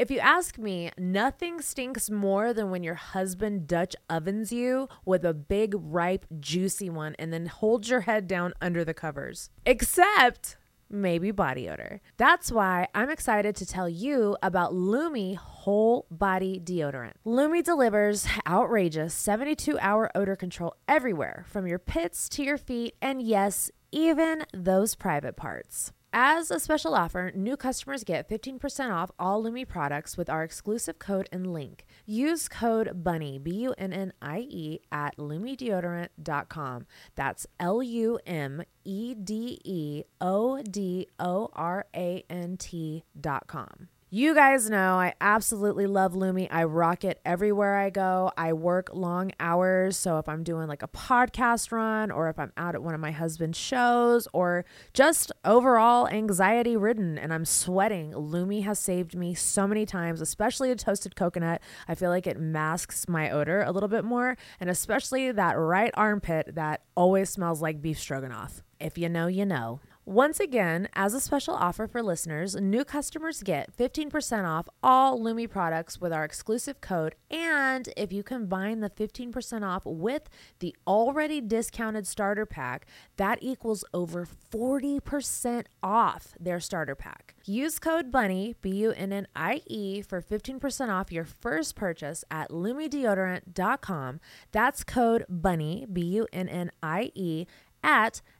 If you ask me, nothing stinks more than when your husband Dutch ovens you with a big, ripe, juicy one and then holds your head down under the covers. Except maybe body odor. That's why I'm excited to tell you about Lume Whole Body Deodorant. Lume delivers outrageous 72 hour odor control everywhere, from your pits to your feet, and yes, even those private parts. As a special offer, new customers get 15% off all Lume products with our exclusive code and link. Use code BUNNIE, B U N N I E, at lumedeodorant.com. That's L U M E D E O D O R A N T.com. You guys know I absolutely love Lume. I rock it everywhere I go. I work long hours. So if I'm doing like a podcast run or if I'm out at one of my husband's shows or just overall anxiety ridden and I'm sweating, Lume has saved me so many times, especially a toasted coconut. I feel like it masks my odor a little bit more and especially that right armpit that always smells like beef stroganoff. If you know, you know. Once again, as a special offer for listeners, new customers get 15% off all Lume products with our exclusive code. And if you combine the 15% off with the already discounted starter pack, that equals over 40% off their starter pack. Use code BUNNIE, B U N N I E, for 15% off your first purchase at lumedeodorant.com. That's code BUNNIE, B U N N I E, at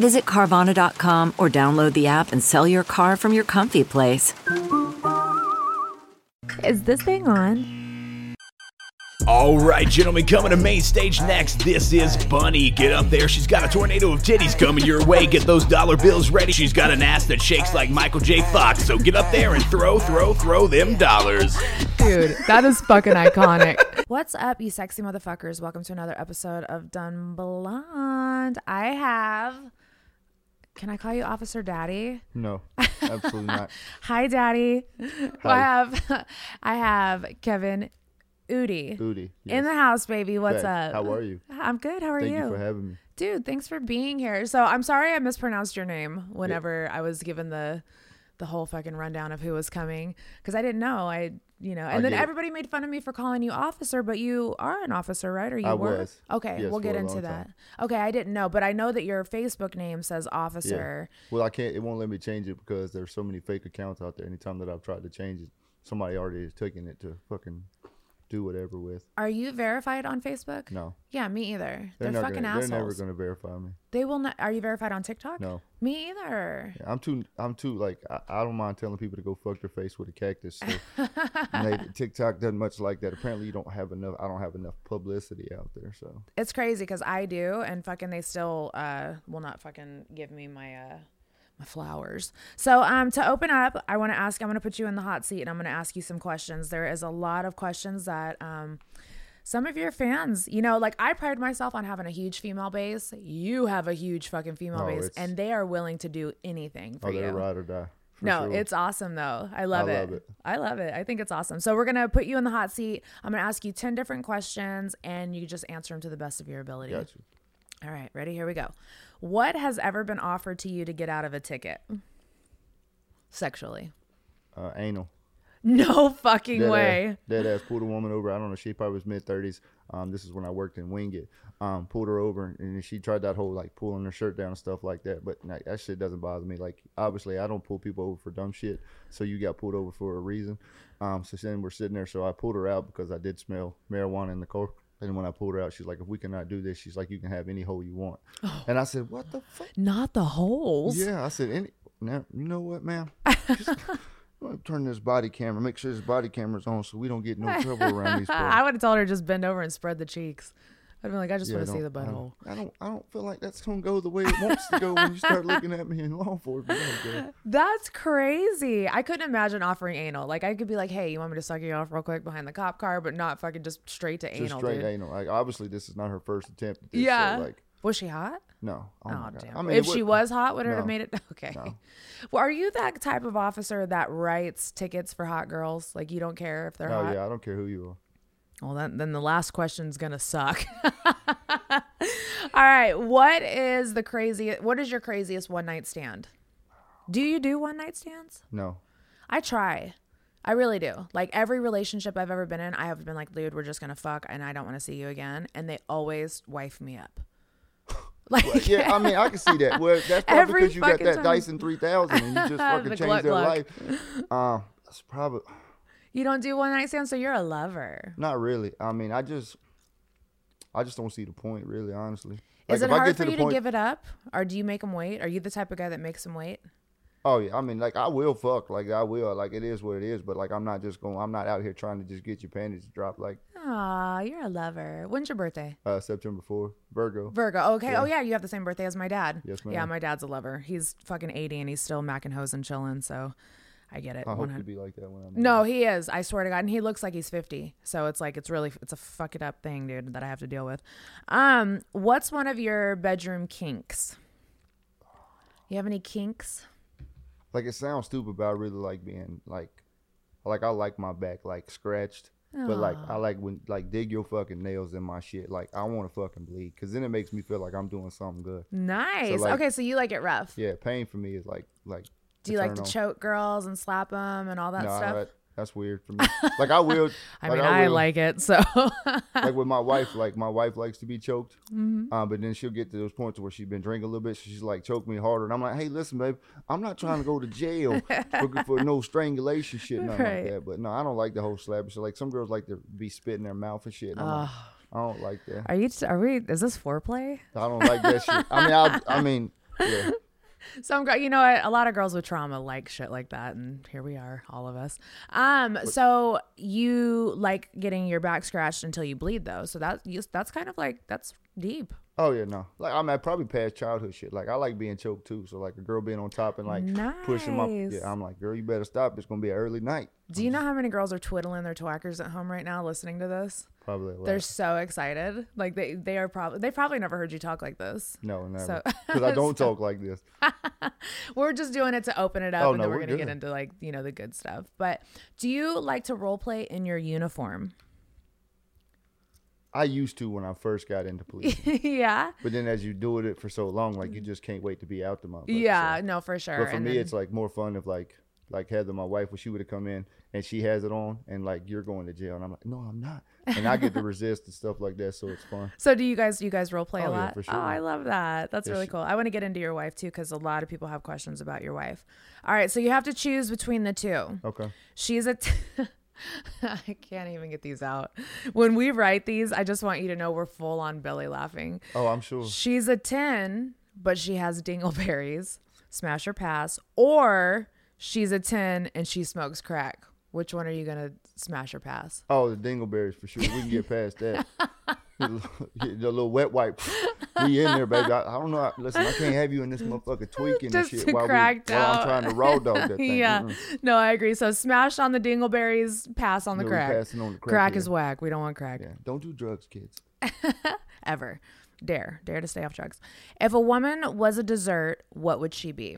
Visit Carvana.com or download the app and sell your car from your comfy place. Is this thing on? All right, gentlemen, coming to main stage next. This is Bunnie. Get up there. She's got a tornado of titties coming your way. Get those dollar bills ready. She's got an ass that shakes like Michael J. Fox. So get up there and throw, throw, throw them dollars. Dude, that is fucking iconic. What's up, you sexy motherfuckers? Welcome to another episode of Dumb Blonde. I have. Can I call you Officer Daddy? No, absolutely not. Hi, Daddy. I have, I have Kevin Eudy Booty. in the house, baby. What's up? How are you? I'm good. How are Thank you? Thank you for having me. Dude, thanks for being here. So I'm sorry I mispronounced your name whenever I was given the the whole fucking rundown of who was coming because I didn't know. I you know, and I then it. everybody made fun of me for calling you officer, but you are an officer, right? Or you I were? was. Okay, Yes, we'll get into that. time. Okay, I didn't know, but I know that your Facebook name says officer. Well, I can't. It won't let me change it because there's so many fake accounts out there. Anytime that I've tried to change it, somebody already has taken it to fucking do whatever with. Are you verified on Facebook? No, Yeah, me either. They're, they're, fucking gonna, assholes. They're never gonna verify me. They will not. Are you verified on TikTok? No. Me either. Yeah, I'm too. I'm too like. I, I don't mind telling people to go fuck their face with a cactus. So they, TikTok doesn't much like that. Apparently, you don't have enough. I don't have enough publicity out there. So It's crazy because I do, and fucking they still uh will not fucking give me my uh my flowers. So um to open up, I want to ask. I'm gonna put you in the hot seat, and I'm gonna ask you some questions. There is a lot of questions that um some of your fans, you know, like I pride myself on having a huge female base. You have a huge fucking female Oh, base, and they are willing to do anything for oh, you. ride or die. No, sure. it's awesome though. I love, I it. love it. I love it. I think it's awesome. So we're gonna put you in the hot seat. I'm gonna ask you ten different questions, and you just answer them to the best of your ability. Got you. All right, ready? Here we go. What has ever been offered to you to get out of a ticket? Sexually. Uh, anal. No fucking Dead way. Ass, dead ass pulled a woman over. I don't know. She probably was mid thirties. Um, this is when I worked in Wingate. Um, pulled her over and she tried that whole like pulling her shirt down and stuff like that. But like, that shit doesn't bother me. Like obviously I don't pull people over for dumb shit. So you got pulled over for a reason. Um, so then we're sitting there. So I pulled her out because I did smell marijuana in the car. And when I pulled her out, she's like, "If we cannot do this, she's like, you can have any hole you want." Oh. And I said, "What the fuck?" Not the holes. Yeah, I said, any, now, you know what, ma'am? Just, turn this body camera, make sure this body camera's on so we don't get no trouble around these people. I would have told her just bend over and spread the cheeks. I'd be like, I just Yeah, want to see the I don't- butthole. I don't. I don't feel like that's gonna go the way it wants to go when you start looking at me in law enforcement. Okay. That's crazy. I couldn't imagine offering anal. Like I could be like, hey, you want me to suck you off real quick behind the cop car, but not fucking just straight to Just anal, straight dude. anal. Like obviously, this is not her first attempt. At this, Yeah. So, like Was she hot? no. Oh, Oh, damn. I mean, if it she was hot, would it have made it? Okay. No. Well, are you that type of officer that writes tickets for hot girls? Like you don't care if they're Oh hot? yeah, I don't care who you are. Well, then, then the last question's gonna suck. All right, what is the craziest? What is your craziest one night stand? Do you do one night stands? No. I try. I really do. Like every relationship I've ever been in, I have been like, dude, we're just gonna fuck, and I don't want to see you again. And they always wife me up. Like, Yeah, I mean, I can see that. Well, that's probably because you got that time. Dyson 3000 and you just fucking changed their life. Um, that's probably you don't do one night stands, so you're a lover. not really. I mean, I just, I just don't see the point, really, honestly. Is it hard for the you point- to give it up, or do you make them wait? Are you the type of guy that makes them wait? Oh yeah, I mean, like I will fuck, like I will, like it is what it is. But like I'm not just going, I'm not out here trying to just get your panties dropped. Like Aw, you're a lover. When's your birthday? uh September 4th, Virgo. Virgo. Okay. Oh yeah, you have the same birthday as my dad. Yes, ma'am. Yeah, my dad's a lover. He's fucking 80 and he's still macking hoes and chilling. So I get it. I hope to be like that when I'm. No, he is. I swear to God, and he looks like he's 50. So it's like it's really it's a fuck it up thing, dude, that I have to deal with. Um, what's one of your bedroom kinks? You have any kinks? Like it sounds stupid, but I really like being like, like I like my back like scratched. But like I like when like dig your fucking nails in my shit. Like I want to fucking bleed because then it makes me feel like I'm doing something good. Nice. like- okay, so you like it rough. Yeah, pain for me is like like. Do you like to choke girls and slap them and all that No, stuff? that, that's weird for me. Like I will. I like, mean, I, will- like it. So like with my wife, like my wife likes to be choked, Mm-hmm. um, but then she'll get to those points where she's been drinking a little bit. So she's like, choke me harder, and I'm like, hey, listen, babe, I'm not trying to go to jail for, for no strangulation shit, nothing Right. like that. But no, I don't like the whole slap. So like some girls like to be spitting their mouth and shit. And like, I don't like that. are you? Are we? Is this foreplay? I don't like that shit. I mean, I, I mean, yeah. Some girl, you know, what? a lot of girls with trauma like shit like that, and here we are, all of us. Um, so you like getting your back scratched until you bleed, though. So that you, that's kind of like that's deep. Oh yeah, no. Like I'm at probably past childhood shit. Like I like being choked too. So like a girl being on top and like pushing my yeah. I'm like, girl, you better stop. It's gonna be an early night. Do you know how many girls are twiddling their twackers at home right now, listening to this? Probably. They're so excited. Like they they are probably they probably never heard you talk like this. no, never. So- Because I don't talk like this. We're just doing it to open it up, Oh, and no, then we're we're gonna get into like you know the good stuff. But do you like to role play in your uniform? I used to when I first got into police. yeah. But then as you do it for so long, like you just can't wait to be out the motherfucker. Yeah, so. no, for sure. But for And me, then- it's like more fun if like like Heather, my wife, when she would have come in and she has it on, and like you're going to jail, and I'm like, no, I'm not, and I get to resist and stuff like that, so it's fun. So do you guys you guys role play a Oh, yeah, lot? for Oh, I love that. That's Yeah, really cool. I want to get into your wife too because a lot of people have questions about your wife. All right, so you have to choose between the two. Okay. She's a. T- I can't even get these out. When we write these, I just want you to know we're full on belly laughing. Oh, I'm sure. She's a 10, but she has dingleberries, smash or pass, or she's a 10 and she smokes crack. Which one are you going to smash or pass? Oh, the dingleberries for sure. We can get past that. the little wet wipe. We in there, baby. I, I don't know. Listen, I can't have you in this motherfucker tweaking and Just shit while, we, while. I'm trying to raw dog that thing. yeah. Mm-mm. No, I agree. So smash on the dingleberries, pass on the No, crack. passing on the crack crack is whack. We don't want crack Yeah. Don't do drugs, kids. ever. Dare. Dare to stay off drugs. If a woman was a dessert, what would she be?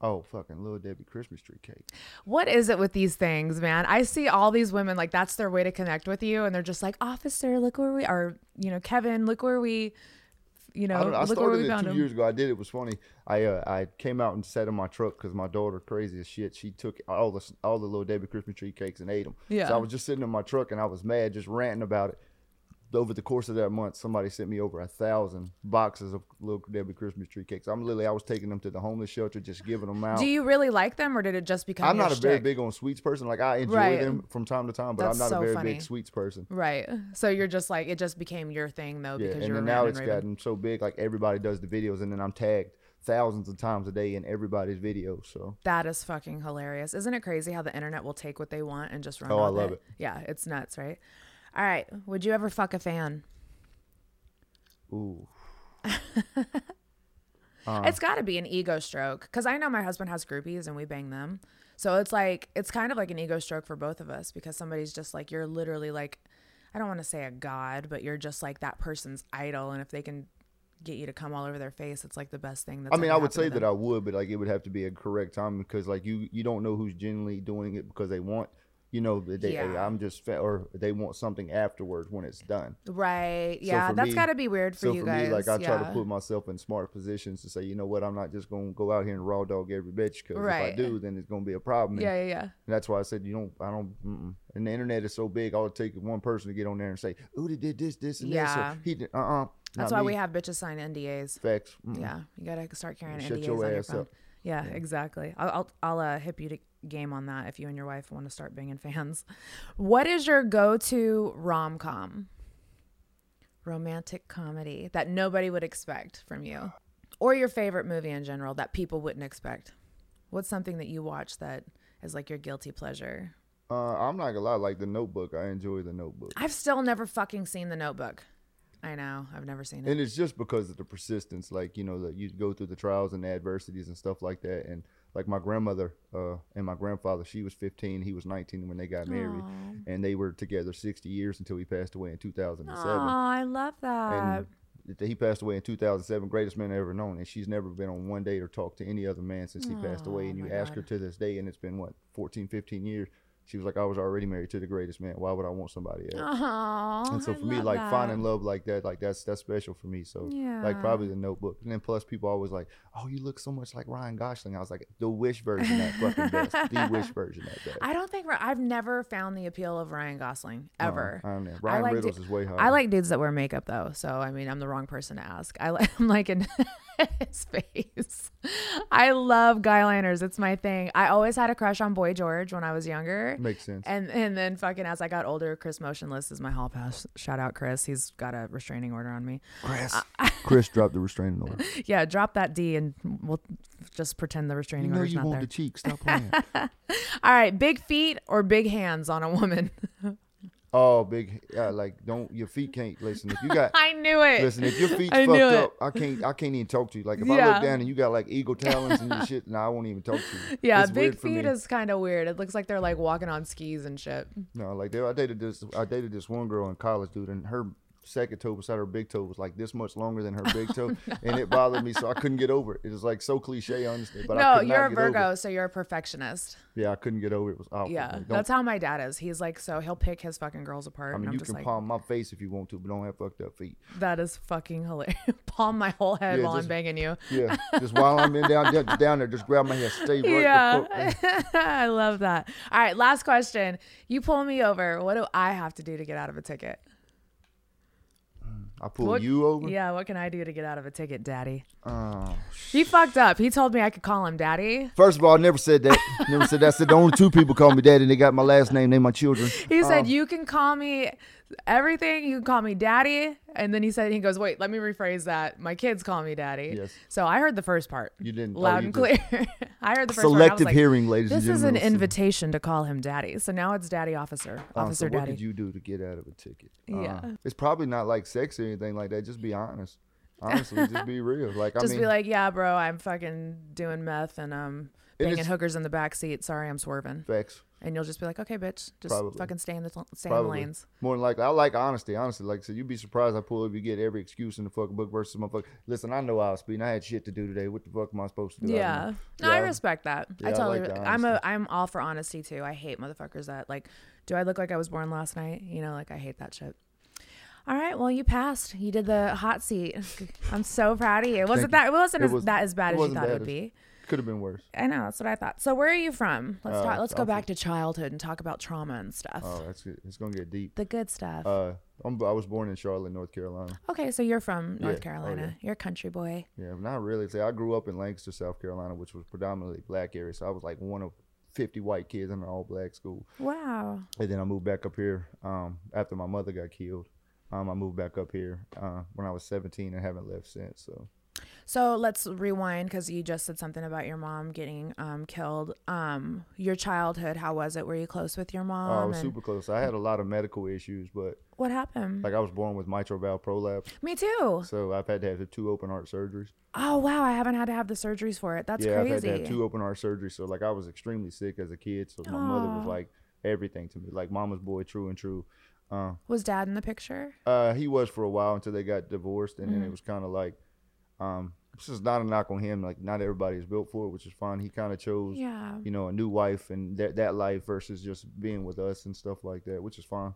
Oh, fucking little Debbie Christmas tree cake. What is it with these things, man? I see all these women like that's their way to connect with you, and they're just like, "Officer, look where we are." You know, Kevin, look where we, you know, I. I look where started we it found two him. years ago. I did. It was funny. I uh, I came out and sat in my truck because my daughter, crazy as shit, she took all the all the little Debbie Christmas tree cakes and ate them. Yeah. So I was just sitting in my truck and I was mad, just ranting about it. Over the course of that month, somebody sent me over a thousand boxes of little Debbie Christmas tree cakes. I'm literally, I was taking them to the homeless shelter, just giving them out. Do you really like them, or did it just become? I'm not a very big on sweets person. Like I enjoy Right. them from time to time, but That's I'm not so a very funny. big sweets person. Right. So you're just like it just became your thing though Yeah, because and then now it's gotten so big, like everybody does the videos, and then I'm tagged thousands of times a day in everybody's videos. So That is fucking hilarious. Isn't it crazy how the internet will take what they want and just run Oh, I with love it. Yeah, it's nuts, right? All right. Would you ever fuck a fan? Ooh. Uh. it's got to be an ego stroke because I know my husband has groupies and we bang them. So it's like it's kind of like an ego stroke for both of us because somebody's just like you're literally like I don't want to say a god, but you're just like that person's idol, and if they can get you to come all over their face, it's like the best thing. That's I mean, I would say that. I would, but like it would have to be a correct time because like you you don't know who's genuinely doing it because they want you know they hey, Yeah. I'm just fat or they want something afterwards when it's done. right? Yeah, that's me- got to be weird for so you for guys. me, like I try to put myself in smart positions to say, you know what, I'm not just gonna go out here and raw dog every bitch because if I do, then it's gonna be a problem. And- Yeah, yeah, yeah. And that's why I said you don't. I don't. Mm-mm. And the internet is so big. Takes is one person to get on there and say, ooh they did this, this, and Yeah. this." Or, he did. Uh. uh That's why we have bitches sign NDAs. facts. Mm-mm. Yeah, you gotta start carrying Shut NDAs your on your ass phone. up. Yeah, exactly. I'll I'll, I'll uh, hip you to game on that if you and your wife want to start banging fans. What is your go-to rom-com, romantic comedy that nobody would expect from you, or your favorite movie in general that people wouldn't expect? What's something that you watch that is like your guilty pleasure? Uh, I'm not gonna lie. Like the Notebook, I enjoy the Notebook. I've still never fucking seen The Notebook. I know, I've never seen it. and it's just because of the persistence like you know that you go through the trials and the adversities and stuff like that and like my grandmother uh, and my grandfather she was 15 he was 19 when they got married. And they were together 60 years until he passed away in 2007 Oh, I love that. and he passed away in 2007 greatest man I ever known and she's never been on one date or talked to any other man since he passed away and you ask her to this day and it's been what 14 15 years she was like i was already married to the greatest man why would i want somebody else Oh, and so for me, like finding love like that, like that's that's special for me. So like probably the Notebook, and then plus people always like, oh, you look so much like Ryan Gosling. I was like, the Wish version at fucking best, the Wish version at best. I don't think I've never found the appeal of Ryan Gosling ever. I don't know. Ryan like Reynolds du- is way higher. I like dudes that wear makeup though, so I mean, I'm the wrong person to ask. I like, I'm like in his face. I love guy liners. It's my thing. I always had a crush on Boy George when I was younger. Makes sense. And and then fucking as I got older, Chris Motionless is my hall pass. Shout out Chris. He's got a restraining order on me. Chris, Chris dropped the restraining order. Yeah, drop that D and we'll just pretend the restraining You know order's you not want there. the cheek. Stop playing. All right, big feet or big hands on a woman. Oh, big. Yeah, like don't your feet can't listen. If you got I knew it. Listen, if your feet fucked it. up, I can't. I can't even talk to you. Like if I look down and you got like eagle talons and shit, nah, I won't even talk to you. Yeah, It's big feet is kind of weird. It looks like they're like walking on skis and shit. No, like they, I dated this. I dated this one girl in college, dude, and her second toe beside her big toe was like this much longer than her big toe, and it bothered me, so I couldn't get over it. It was like so cliche, honestly, but no, you're a Virgo, so you're a perfectionist. Yeah, I couldn't get over it. It was awful. Yeah, Like, that's how my dad is. He's like, so he'll pick his fucking girls apart. I and mean, you just can like, palm my face if you want to, but don't have fucked up feet. that is fucking hilarious. Palm my whole head Yeah, while I'm banging you. Yeah, just while I'm in down, down, there, just grab my hair, stay right. Yeah, I love that. All right, last question. You pull me over. What do I have to do to get out of a ticket? I pull What- you over. Yeah, what can I do to get out of a ticket, Daddy? Oh, He fucked up. He told me I could call him Daddy. First of all, I never said that. never said that. I said the only two people call me daddy. and They got my last name. They my children. He said, Um, You can call me everything. You can call me daddy. And then he said, He goes, Wait, let me rephrase that. My kids call me daddy. Yes. So I heard the first part. You didn't- oh, Loud you and clear. I heard the first part. I Selective like, hearing, ladies and This is an invitation to call him daddy. So now it's daddy officer. Uh, Officer so what did you do to get out of a ticket? Yeah. Uh, it's probably not like sex or anything like that. Just be honest. Honestly, just be real. Like I Just mean, be like, Yeah, bro, I'm fucking doing meth and um banging hookers in the back seat. Sorry, I'm swerving. facts. And you'll just be like, Okay, bitch. Just Probably. fucking stay in the, stay in the Probably lanes. more than likely. I like honesty. Honestly, like so, you'd be surprised. I pull up, you get every excuse in the fucking book versus motherfucker. Listen, I know I was speeding. I had shit to do today. What the fuck am I supposed to do? I don't Yeah. I respect that. Yeah, I I totally. like I'm a. I'm all for honesty too. I hate motherfuckers that like. Do I look like I was born last night? You know, like I hate that shit. All right. Well, you passed. You did the hot seat. I'm so proud of you. It wasn't Thank that? It wasn't It as was- that as bad as you thought it would be. Could have been worse. I know. That's what I thought. So where are you from? Let's Uh, talk. Let's go I'm back to childhood and talk about trauma and stuff. Oh, that's good. It's gonna get deep. the good stuff. Uh, I'm, I was born in Charlotte, North Carolina. okay, so you're from North yeah. Oh, Carolina. You're a country boy. Yeah, not really. See, I grew up in Lancaster, South Carolina, which was predominantly black area. So I was like one of 50 white kids in an all black school. Wow. And then I moved back up here um, after my mother got killed. Um, I moved back up here uh, when I was 17 and haven't left since. So So let's rewind because you just said something about your mom getting um, killed. Um, your childhood, how was it? Were you close with your mom? Oh, I was and super close. I had a lot of medical issues, but what happened? like I was born with mitral valve prolapse, Me too. so I've had to have two open heart surgeries. Oh wow, I haven't had to have the surgeries for it. That's yeah, crazy. I've had to have two open heart surgeries. So like I was extremely sick as a kid. So my mother was like everything to me, like mama's boy, true and true. Uh, Was dad in the picture? uh, he was for a while until they got divorced, and then Mm-hmm. it was kind of like, um, this is not a knock on him. Like not everybody is built for it, which is fine. He kind of chose, Yeah. you know, a new wife and that that life versus just being with us and stuff like that, which is fine.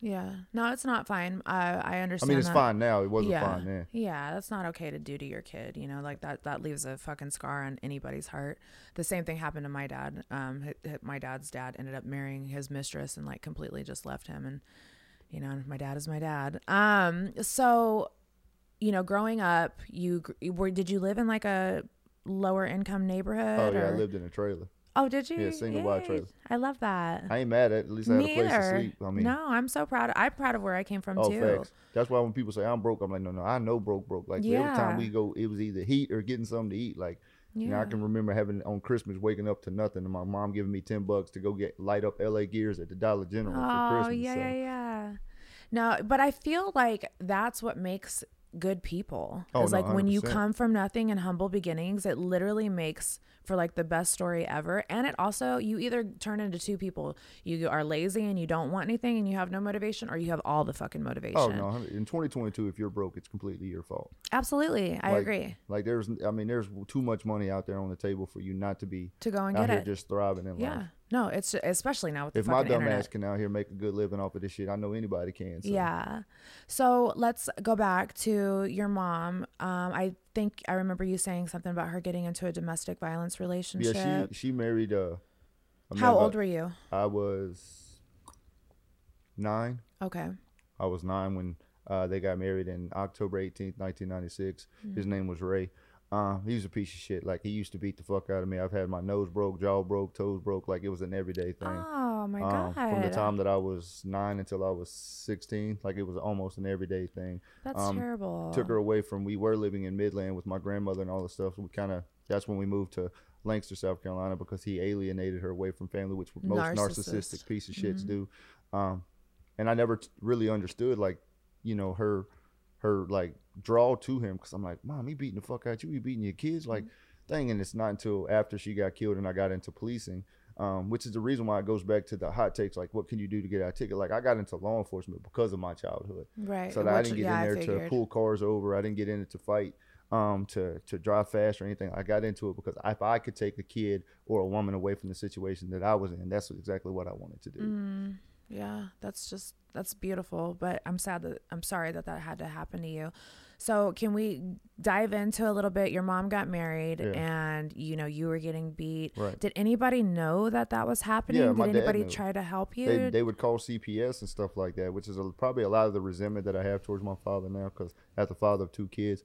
Yeah. No, it's not fine. I I understand. I mean, it's that. fine now. It wasn't yeah. fine then. Yeah, that's not okay to do to your kid. You know, like that that leaves a fucking scar on anybody's heart. The same thing happened to my dad. Um, my dad's dad ended up marrying his mistress and like completely just left him. And you know, my dad is my dad. Um, so you know, growing up, you were did you live in like a lower income neighborhood? Oh yeah, I lived in a trailer. Oh, did you? Yeah, single wide trailer. I love that. I ain't mad at. it. At least I had Me a place to sleep. I mean, no, I'm so proud. Of, I'm proud of where I came from oh too. facts. That's why when people say I'm broke, I'm like, no, no, I know broke, broke. Like every Yeah. time we go, it was either heat or getting something to eat. Like, you know, I can remember having on Christmas waking up to nothing, and my mom giving me ten bucks to go get light up L.A. Gears at the Dollar General for Oh, yeah, so. yeah, yeah. No, but I feel like that's what makes good people. Oh, no, like when you come from nothing and humble beginnings, it literally makes for like the best story ever. And it also you either turn into two people. You are lazy and you don't want anything and you have no motivation, or you have all the fucking oh, motivation. Oh no! In 2022, if you're broke, it's completely your fault. Absolutely. I Like- agree. Like there's, I mean, there's too much money out there on the table for you not to be To go and out get it. just thriving in Yeah. life. No, it's especially now with If my dumb internet. ass can out here make a good living off of this shit, I know anybody can. So. Yeah. So let's go back to your mom. Um, I think I remember you saying something about her getting into a domestic violence relationship. Yeah, she she married. Uh, a How old were you? I was nine. Okay. I was nine when uh, they got married in October 18th, 1996. His name was Ray. Uh, he was a piece of shit. Like he used to beat the fuck out of me. I've had my nose broke, jaw broke, toes broke. Like it was an everyday thing. Oh my Um, god. from the time that I was nine until I was 16, like it was almost an everyday thing. That's um, terrible. Took her away from. We were living in Midland with my grandmother and all the stuff. We kind of. That's when we moved to Lancaster, South Carolina, because he alienated her away from family, which most Narcissist. narcissistic piece of shits do. Um, and I never t- really understood, like, you know, her, her like draw to him, because I'm like, mom, he beating the fuck out you, he beating your kids, like, thing. And it's not until after she got killed and I got into policing. Um, which is the reason why it goes back to the hot takes, like what can you do to get out of ticket? Like I got into law enforcement because of my childhood, Right. so that I didn't get yeah, in there to pull cars over. I didn't get in it to fight, um, to to drive fast or anything. I got into it because if I could take a kid or a woman away from the situation that I was in, that's exactly what I wanted to do. Mm. Yeah, that's just that's beautiful, but I'm sad that I'm sorry that that had to happen to you. So, can we dive into a little bit? Your mom got married Yeah. and you know, you were getting beat. Right. Did anybody know that that was happening? Yeah, Did anybody try to help you? They, they would call CPS and stuff like that, which is a, probably a lot of the resentment that I have towards my father now. Because as the father of two kids,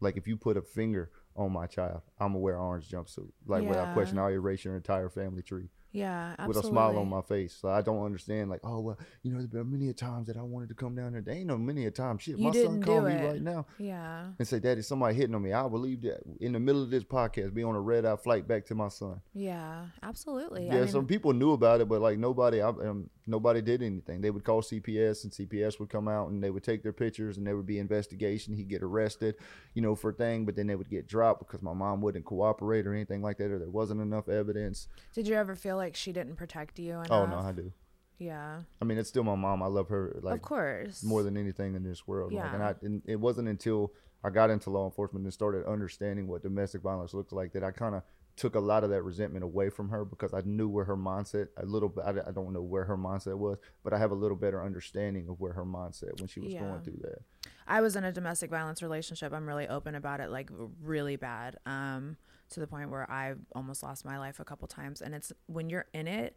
like if you put a finger on my child, I'm gonna wear orange jumpsuit. Like without question, I'll erase your entire family tree. Yeah, absolutely. with a smile on my face. So I don't understand, like, oh well, you know, there's been many a times that I wanted to come down there. There ain't no many a time. Shit, You my son called me right now Yeah. and say, Daddy, somebody hitting on me. I believe that in the middle of this podcast, be on a red eye flight back to my son. Yeah, absolutely. Yeah, I mean, some people knew about it, but like nobody, I, um, nobody did anything. They would call CPS, and CPS would come out and they would take their pictures, and there would be investigation. He'd get arrested, you know, for a thing, but then they would get dropped because my mom wouldn't cooperate or anything like that, or there wasn't enough evidence. did you ever feel like she didn't protect you enough? Oh no, I do. Yeah. I mean, it's still my mom. I love her like of course. more than anything in this world. Like, and I, and it wasn't until I got into law enforcement and started understanding what domestic violence looks like that I kind of took a lot of that resentment away from her because I knew where her mindset a little bit. I, I don't know where her mindset was, but I have a little better understanding of where her mindset when she was Yeah. going through that. I was in a domestic violence relationship. I'm really open about it, like really bad, um, to the point where I almost lost my life a couple times. And it's when you're in it,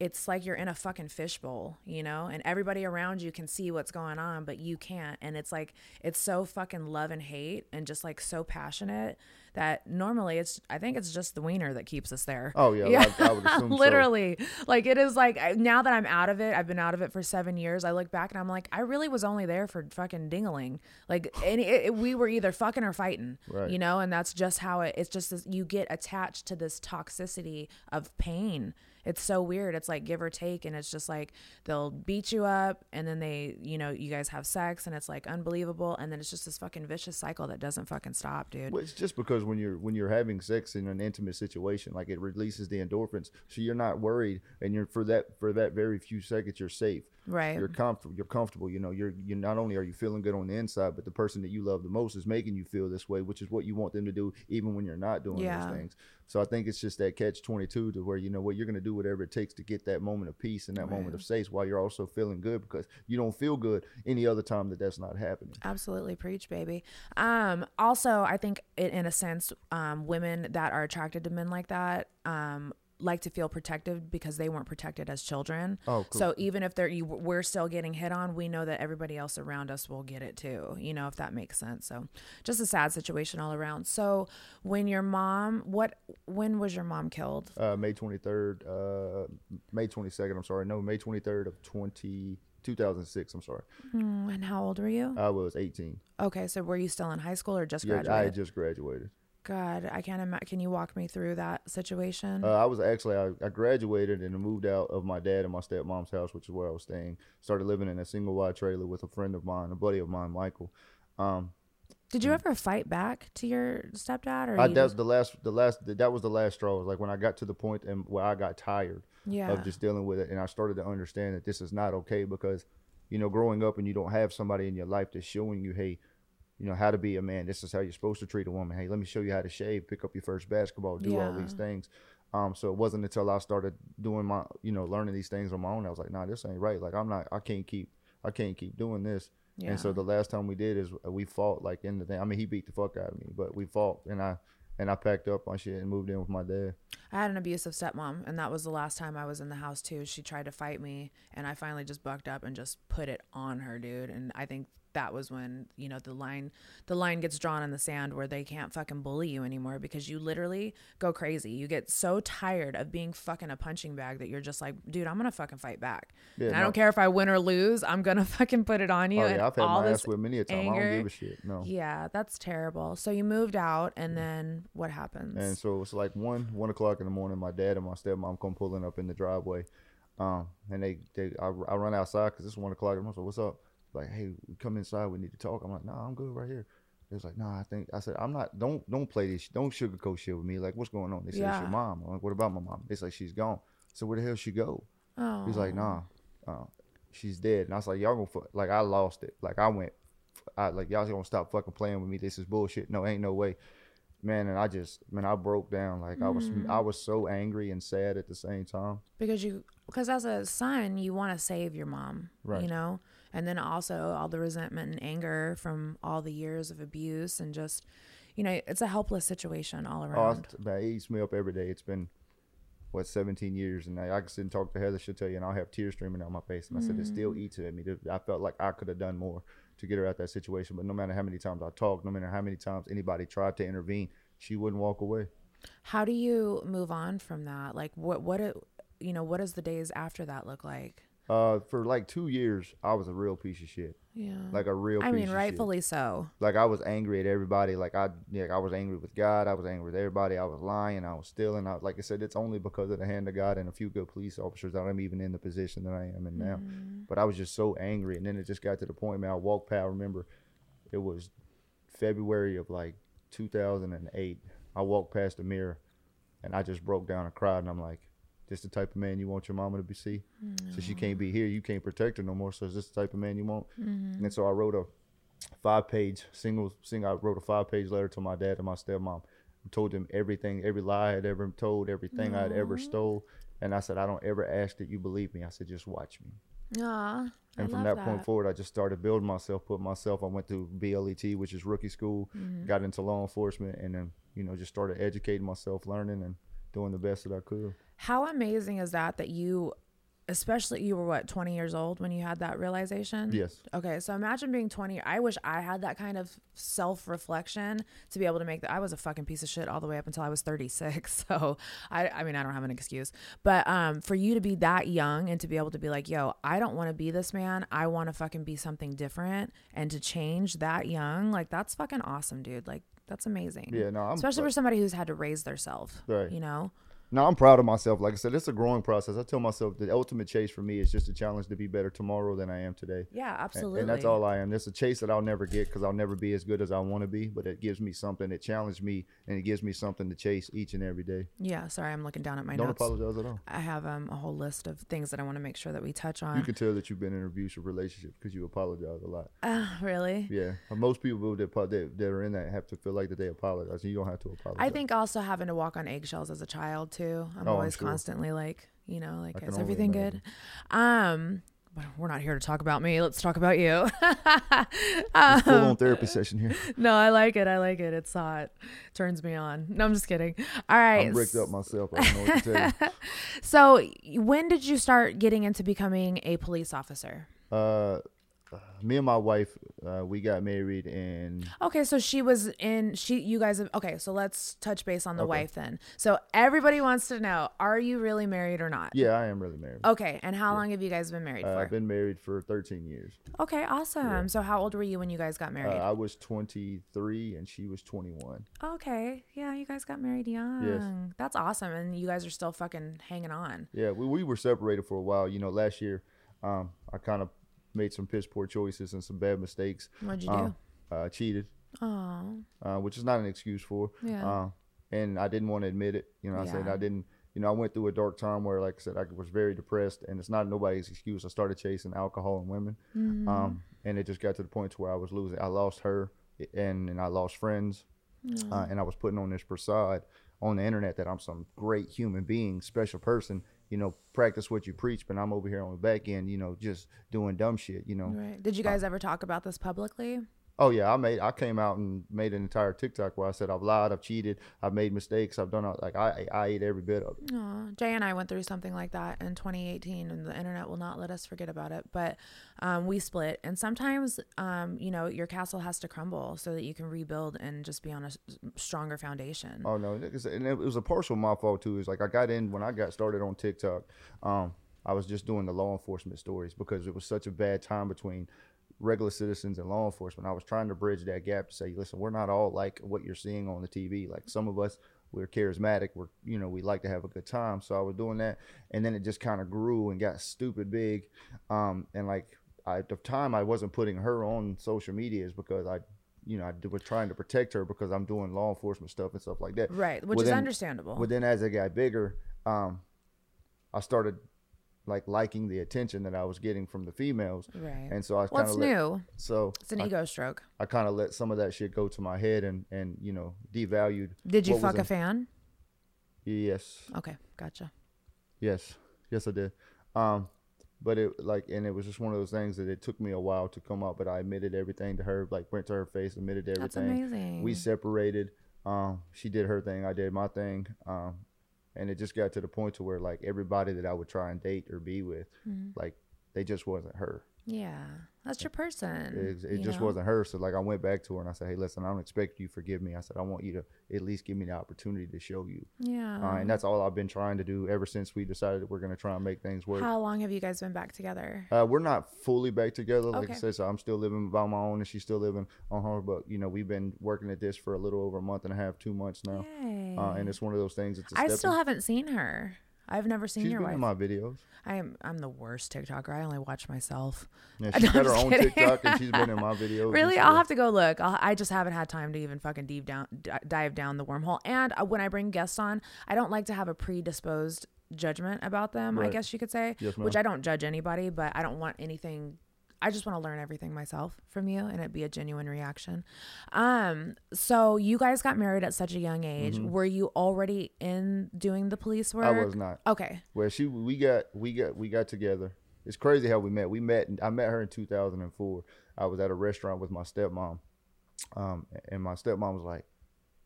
it's like you're in a fucking fishbowl, you know, and everybody around you can see what's going on, but you can't. And it's like, it's so fucking love and hate and just like so passionate that normally it's I think it's just the wiener that keeps us there. Oh, yeah, I- I would assume so. literally. Like it is like now that I'm out of it, I've been out of it for seven years. I look back and I'm like, I really was only there for fucking dingaling. Like, and it, it- we were either fucking or fighting, Right. you know. And that's just how it. It's just this, you get attached to this toxicity of pain. It's so weird. It's like give or take, and it's just like they'll beat you up, and then they, you know, you guys have sex, and it's like unbelievable, and then it's just this fucking vicious cycle that doesn't fucking stop, dude. Well, it's just because when you're when you're having sex in an intimate situation, like it releases the endorphins, so you're not worried, and you're for that for that very few seconds you're safe. Right. You're comfortable. You're comfortable. You know, you're you not only are you feeling good on the inside, but the person that you love the most is making you feel this way, which is what you want them to do, even when you're not doing Yeah. those things. So I think it's just that catch twenty two to where you know what you're gonna do whatever it takes to get that moment of peace and that moment of safe, while you're also feeling good because you don't feel good any other time that that's not happening. Absolutely preach, baby. Um, also, I think in, in a sense, um, women that are attracted to men like that, um, like to feel protected because they weren't protected as children. Oh, cool. So even if they're you, we're still getting hit on, we know that everybody else around us will get it too. You know, if that makes sense. So just a sad situation all around. So when your mom, what, when was your mom killed? uh, May 23rd, uh, May 22nd, I'm sorry. No, May 23rd of 20, 2006, I'm sorry. Mm, And how old were you? I was 18. Okay, so were you still in high school or just Yeah, graduated? I had just graduated. God, I can't imagine. Can you walk me through that situation? Uh, I was actually, I, I graduated and moved out of my dad and my stepmom's house, which is where I was staying. Started living in a single wide trailer with a friend of mine, a buddy of mine, Michael. Um, Did you ever fight back to your stepdad, or I, that's the last, the last, that was the last straw. It was like when I got to the point and where I got tired Yeah. of just dealing with it, and I started to understand that this is not okay because, you know, growing up and you don't have somebody in your life that's showing you, hey, you know how to be a man. This is how you're supposed to treat a woman. Hey, let me show you how to shave, pick up your first basketball, do all these things. Um, so it wasn't until I started doing my, you know, learning these things on my own. I was like, nah, this ain't right. Like I'm not, I can't keep, I can't keep doing this. yeah. And so the last time we did is uh, we fought like in the thing. I mean, he beat the fuck out of me, but we fought and I, and I packed up my shit and moved in with my dad. I had an abusive stepmom, and that was the last time I was in the house too. She tried to fight me, and I finally just bucked up and just put it on her, dude. And I think that was when you know the line, the line gets drawn in the sand where they can't fucking bully you anymore because you literally go crazy. You get so tired of being fucking a punching bag that you're just like, dude, I'm gonna fucking fight back. Yeah, and I don't care if I win or lose. I'm gonna fucking put it on you. Oh yeah, I've had all my this ass with many a time. I don't give a shit. No. Yeah, that's terrible. So you moved out, and then what happens? And so it's like one one o'clock in the morning. My dad and my stepmom come pulling up in the driveway, um, and they they I, I run outside because it's one o'clock. in the morning. So what's up? Like, hey, we come inside. We need to talk. I'm like, nah, I'm good right here. They was like, nah, I think I said I'm not. Don't don't play this. Don't sugarcoat shit with me. Like, what's going on? They said it's your mom. I'm like, what about my mom? They say she's gone. So where the hell she go? oh, He's like, nah, uh, she's dead. And I was like, y'all gonna fuck. Like, I lost it. Like, I went, I like y'all gonna stop fucking playing with me. This is bullshit. No, ain't no way, man. And I just, man, I broke down. Like, I was, I was so angry and sad at the same time. because you because as a son you want to save your mom Right. you know and then also all the resentment and anger from all the years of abuse and just you know it's a helpless situation all Oh, around man, it eats me up every day. It's been what 17 years, and I, I can sit and talk to Heather. She'll tell you, and I'll have tears streaming down my face. And I said, it mm-hmm. still eats at me. I felt like I could have done more to get her out that situation. But no matter how many times I talked, no matter how many times anybody tried to intervene, she wouldn't walk away. how do you move on from that like what what it, you know what does the days after that look like Uh, for like two years, I was a real piece of shit. yeah Like a real. i piece mean of shit. rightfully so Like I was angry at everybody. Like I, yeah, I was angry with God. I was angry with everybody. I was lying. I was stealing. I, like I said, it's only because of the hand of God and a few good police officers that I'm even in the position that I am in now. But I was just so angry, and then it just got to the point, man. I walked past. I remember, it was February of like 2008. I walked past the mirror, and I just broke down and cried. And I'm like, "This the type of man you want your mama to be see? So she can't be here. You can't protect her no more. So is this the type of man you want?" And so I wrote a five page single single I wrote a five page letter to my dad and my stepmom. Told them everything, every lie I had ever told, everything I had ever stole. And I said, I don't ever ask that you believe me. I said, just watch me. Aw, I And from love that, point forward, I just started building myself, put myself. I went through BLET, which is rookie school, Mm-hmm. got into law enforcement, and then you know just started educating myself, learning, and doing the best that I could. How amazing is that that you especially you were what 20 years old when you had that realization? Yes. okay so imagine being 20 i wish i had that kind of self-reflection to be able to make that i was a fucking piece of shit all the way up until i was 36 so i i mean i don't have an excuse. But um for you to be that young and to be able to be like yo i don't want to be this man. I want to fucking be something different and to change that young like that's fucking awesome dude. Like that's amazing. Yeah, no, I'm especially like- for somebody who's had to raise their self Right. you know No, I'm proud of myself. Like I said, it's a growing process. I tell myself the ultimate chase for me is just a challenge to be better tomorrow than I am today. yeah absolutely And that's all I am. It's a chase that I'll never get because I'll never be as good as I want to be. But it gives me something. It challenged me, and it gives me something to chase each and every day. yeah sorry i'm looking down at my Don't notes apologize at all. I have um, a whole list of things that I want to make sure that we touch on. You can tell that you've been in an abusive relationship because you apologize a lot. Ah, really? Yeah, And most people that, that that are in that have to feel like that they apologize. and You don't have to apologize. I think also having to walk on eggshells as a child too. I'm Oh, I'm always sure. constantly like, you know, like is everything good? Um, but we're not here to talk about me. Let's talk about you. It's full on therapy session here. no, I like it. I like it. It's hot. Turns me on. No, I'm just kidding. All right. I'm bricked up myself. I don't know what to tell you. So, when did you start getting into becoming a police officer? Uh, me and my wife, uh, we got married in Okay, so she was in she you guys have okay, so let's touch base on the Okay. wife then. So everybody wants to know, are you really married or not? yeah, I am really married. Okay, and how long have you guys been married Uh, for? I've been married for 13 years. okay, awesome. So how old were you when you guys got Uh, married? I was 23 and she was 21. okay. Yeah, you guys got married young. That's awesome. And you guys are still fucking hanging on. Yeah, we, we were separated for a while. You know, last year, um, I kind of made some piss poor choices and some bad mistakes. What'd you Um, uh, cheated, Oh. uh, which is not an excuse for. Yeah. Uh, and I didn't want to admit it. You know, I said I didn't. You know, I went through a dark time where, like I said, I was very depressed, and it's not nobody's excuse. I started chasing alcohol and women, Mm-hmm. um, and it just got to the point to where I was losing. I lost her, and and I lost friends, uh, and I was putting on this facade on the internet that I'm some great human being, special person. You know, practice what you preach, but I'm over here on the back end, you know, just doing dumb shit. You know, Right. Did you uh, guys ever talk about this publicly? Oh yeah, I made I came out and made an entire TikTok where I said I've lied, I've cheated, I've made mistakes, I've done all, like I I ate every bit of it. Aw, Jay and I went through something like that in 2018, and the internet will not let us forget about it. But um, we split, and sometimes, um, you know, your castle has to crumble so that you can rebuild and just be on a stronger foundation. Oh no, and it was a partial my fault too. Is like I got in when I got started on TikTok. Um, I was just doing the law enforcement stories because it was such a bad time between regular citizens and law enforcement. I was trying to bridge that gap to say, listen, we're not all like what you're seeing on the TV. Like some of us, we're charismatic. We're you know we like to have a good time. So I was doing that, and then it just kind of grew and got stupid big. Um, and like I, at the time, I wasn't putting her on social medias because I. You know, I was trying to protect her because I'm doing law enforcement stuff and stuff like that. Right, which Well, is then- understandable. But then as it got bigger, um, I started like liking the attention that I was getting from the females. Right. And so I kind What's of new? So It's an I, ego stroke. I kind of let some of that shit go to my head and and you know devalued. Did you fuck a in- fan? Yes, Okay, gotcha. yes, yes, I did. Um, but it like and it was just one of those things that it took me a while to come out. But I admitted everything to her, like went to her face, admitted everything That's amazing. we separated um she did her thing i did my thing um and it just got to the point to where like everybody that i would try and date or be with Mm-hmm. like they just wasn't her yeah, that's your person. it, it you just know? wasn't her so like i went back to her and i said hey listen i don't expect you to forgive me i said i want you to at least give me the opportunity to show you Yeah. uh, and that's all i've been trying to do ever since we decided that we're going to try and make things work How long have you guys been back together? Uh, we're not fully back together, like Okay. I said. So I'm still living by my own, and she's still living on her. But you know, we've been working at this for a little over a month and a half, two months now, uh, and it's one of those things. It's a I still haven't seen her. I've never seen She's your been wife. in my videos. I am. I'm the worst TikToker. I only watch myself. Yeah, she's got her own kidding. TikTok, and she's been in my videos. Really. I'll have to go look. I'll, I just haven't had time to even fucking deep down, d- dive down the wormhole. And uh, when I bring guests on, I don't like to have a predisposed judgment about them. I guess you could say, Yes, which. I don't judge anybody, but I don't want anything. I just want to learn everything myself from you, and it be a genuine reaction. Um, so you guys got married at such a young age. Were you already in doing the police work? Mm-hmm. I was not. Okay. Where she, we got, we got, we got together. It's crazy how we met. We met. I met her in 2004. I was at a restaurant with my stepmom, um, and my stepmom was like,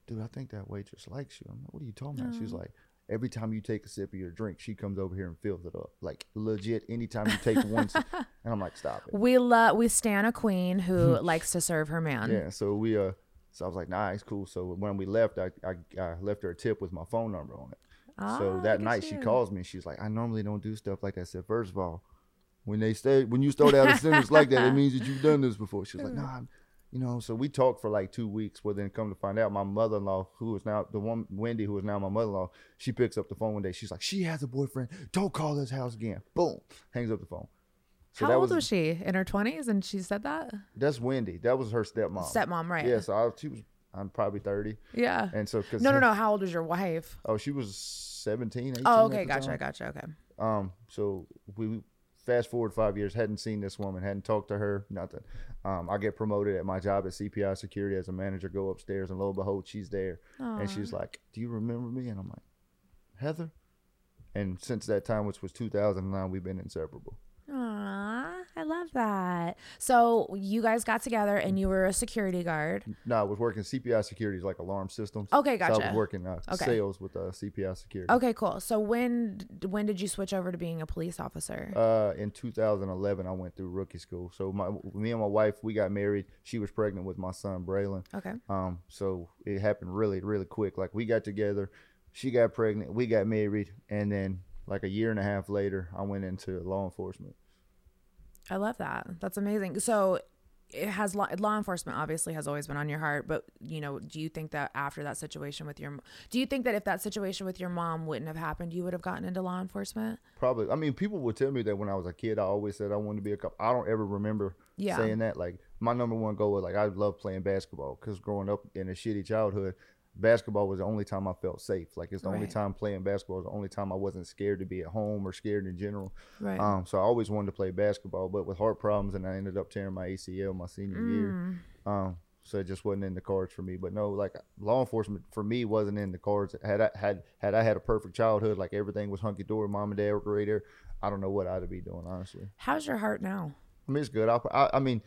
"Dude, I think that waitress likes you." I'm like, "What are you talking about?" She's like, every time you take a sip of your drink, she comes over here and fills it up. Like legit, anytime you take one, sip, and I'm like, stop it. We love we stand a queen who likes to serve her man. Yeah, so we uh, so I was like, nah, it's cool. So when we left, I I, I left her a tip with my phone number on it. so Ah, that look at night she calls me. She's like, I normally don't do stuff like that. I said, first of all, when they stay, when you start out a sentence like that, it means that you've done this before. She's like, nah, you know. So we talked for like two weeks. Well, then come to find out, my mother-in-law, who is now the one Wendy, who is now my mother-in-law, she picks up the phone one day. She's like, she has a boyfriend. Don't call this house again. Boom, hangs up the phone. So How old was, she? In her twenties, and she said that That's Wendy. That was her stepmom. stepmom, right? Yeah, so I, she was. I'm probably thirty, Yeah. and so cause No, no, no. How old was your wife? Oh, she was 17, 18 Oh, okay, gotcha, time. gotcha. Okay. Um, so we fast forward five years, hadn't seen this woman, hadn't talked to her, nothing. Um, I get promoted at my job at CPI Security as a manager. Go upstairs, and lo and behold, she's there, and she's like, "Do you remember me?" And I'm like, "Heather." And since that time, which was 2009, we've been inseparable. Aw, I love that. So you guys got together, and you were a security guard. No, I was working CPI Security, like alarm systems. Okay, So I was working uh, Okay. sales with uh, CPI Security. Okay, cool. So when when did you switch over to being a police officer? Uh, in 2011, I went through rookie school. So my me and my wife, we got married. She was pregnant with my son Braylon. Okay. Um, so it happened really, really quick. Like we got together, she got pregnant, we got married, and then like a year and a half later, I went into law enforcement. I love that. That's amazing. So it has law, law enforcement obviously has always been on your heart, but you know, do you think that after that situation with your, do you think that if that situation with your mom wouldn't have happened, you would have gotten into law enforcement? Probably. I mean, people would tell me that when I was a kid, I always said I wanted to be a cop. I don't ever remember Yeah. saying that. Like my number one goal was like I love playing basketball because growing up in a shitty childhood, basketball was the only time I felt safe. Like it's the only time playing basketball was the only time I wasn't scared to be at home or scared in general. Right. Um, so I always wanted to play basketball, but with heart problems, and I ended up tearing my ACL my senior Mm. year. Um, so it just wasn't in the cards for me. But no, like law enforcement for me wasn't in the cards. Had I had had I had a perfect childhood, like everything was hunky dory, mom and dad were great there. I don't know what I'd be doing honestly. How's your heart now? I mean, it's good. I'll, I, I mean,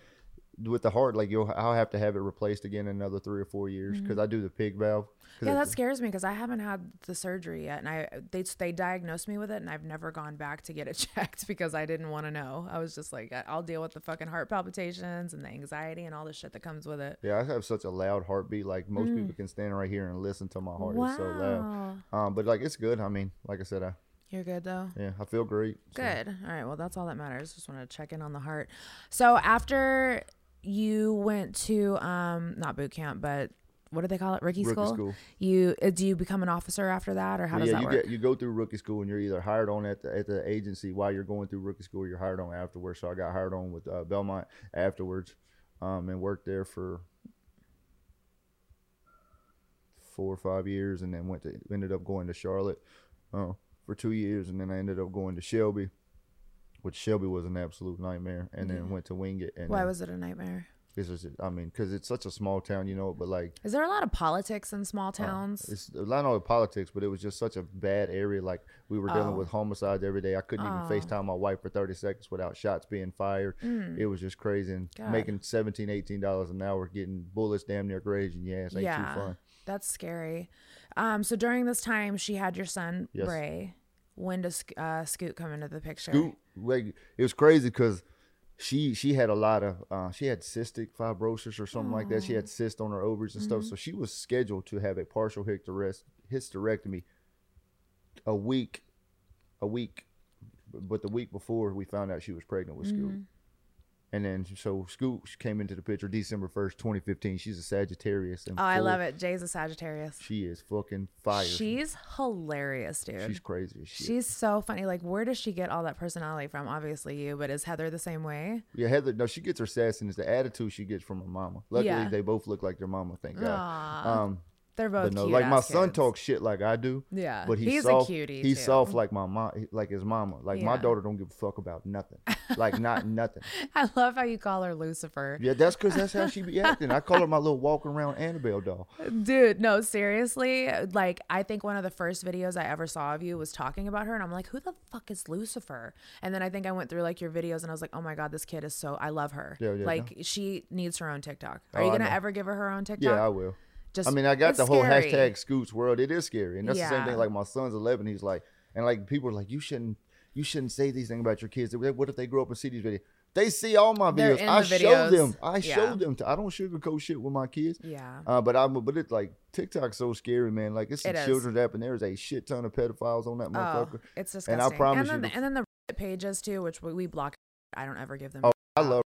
with the heart, like you'll, I'll have to have it replaced again in another three or four years because I do the pig valve. Mm-hmm. Yeah, that scares me because I haven't had the surgery yet, and I they they diagnosed me with it, and I've never gone back to get it checked because I didn't want to know. I was just like, I'll deal with the fucking heart palpitations and the anxiety and all the shit that comes with it. Yeah, I have such a loud heartbeat. Like most people can stand right here and listen to my heart. It's so loud. Mm. Wow. Um, but like it's good. I mean, like I said, I You're good though. yeah, I feel great. so. Good. All right. Well, that's all that matters. Just want to check in on the heart. So after you went to um not boot camp, but what do they call it? Rookie, Rookie school. school. You uh, do you become an officer after that, or how does yeah, that you work? get you go through rookie school and you're either hired on at the at the agency while you're going through rookie school, or you're hired on afterwards. So I got hired on with uh, Belmont afterwards, um, and worked there for four or five years, and then went to ended up going to Charlotte uh, for two years, and then I ended up going to Shelby, which Shelby was an absolute nightmare, and then went to Wingate. And Why was it a nightmare? It's just, I mean, because it's such a small town, you know. But like, Is there a lot of politics in small towns? Uh, it's not only politics, but it was just such a bad area. Like we were dealing Oh. with homicides every day. I couldn't even FaceTime my wife for 30 seconds without shots being fired. It was just crazy. And Mm. God. making 17 $18 an hour, getting bullets damn near grazing your ass ain't yeah, too fun. that's scary. Um, so during this time, she had your son Yes. Bray. When does uh, Scoot come into the picture? Scoot, like, it was crazy because she she had a lot of uh, she had cystic fibrosis or something like that. She had cyst on her ovaries and Mm-hmm. stuff. So she was scheduled to have a partial hysterectomy a week, a week, but the week before we found out she was pregnant with Mm-hmm. And then so Scoot came into the picture December first, twenty fifteen. She's a Sagittarius. And Oh, I full- love it. Jay's a Sagittarius. She is fucking fire. She's hilarious, dude. She's crazy as shit. She's so funny. Like, where does she get all that personality from? Obviously, you, but is Heather the same way? Yeah, Heather. No, she gets her sassiness, the attitude she gets from her mama. Luckily, Yeah. they both look like their mama. Thank God. Aw. Um, They're both no, like my son kids. talks shit like I do. Yeah, but he's, he's a soft. cutie, He's too. soft like my mom, like his mama. Like my daughter don't give a fuck about nothing. Like not nothing. I love how you call her Lucifer. Yeah, that's because that's how she be acting. I call her my little walking around Annabelle doll. Dude, no, seriously. Like, I think one of the first videos I ever saw of you was talking about her, and I'm like, who the fuck is Lucifer? And then I think I went through like your videos, and I was like, oh my god, this kid is so. I love her. Yeah, yeah, like, she needs her own TikTok. Are Oh, you gonna ever give her her own TikTok? Yeah, I will. Just I mean, I got it's the whole scary. hashtag Scoots world. It is scary, and that's the same thing. Like my son's 11. He's like, and like people are like, you shouldn't, you shouldn't say these things about your kids. What if they grow up and see these videos? They see all my videos. I the show them. I Yeah. show them. To, I don't sugarcoat shit with my kids. Yeah. Uh, but I'm, but it's like TikTok's so scary, man. Like it's a It is. children's app, and there's a shit ton of pedophiles on that Oh, motherfucker. it's And disgusting. I promise and you then, the- and then the pages too, which we, we block. I don't ever give them. Oh, I love.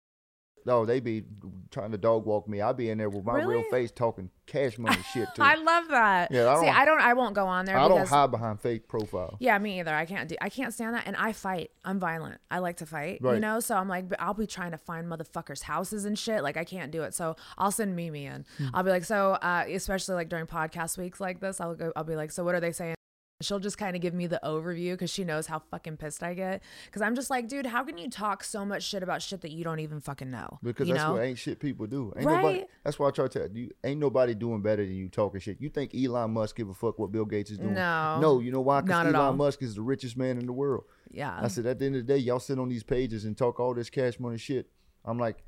No, they be trying to dog walk me. I'd be in there with my real face talking cash money shit too. I love that. Yeah, I See, don't- I don't. I won't go on there I don't hide behind fake profile. Yeah, me either. I can't do. I can't stand that, and I fight. I'm violent. I like to fight. Right. You know, so I'm like, I'll be trying to find motherfuckers' houses and shit. Like I can't do it. So I'll send Mimi in. Hmm. I'll be like, so, uh, especially like during podcast weeks like this, I'll go. I'll be like, so what are they saying? She'll just kind of give me the overview because she knows how fucking pissed I get. Because I'm just like, dude, how can you talk so much shit about shit that you don't even fucking know? Because you that's know? what ain't shit people do. Ain't nobody. Right? That's why I try to tell you. Ain't nobody doing better than you talking shit. You think Elon Musk give a fuck what Bill Gates is doing? No. No, you know why? Because at all. Elon Musk is the richest man in the world. yeah. I said at the end of the day, y'all sit on these pages and talk all this cash money shit. I'm like,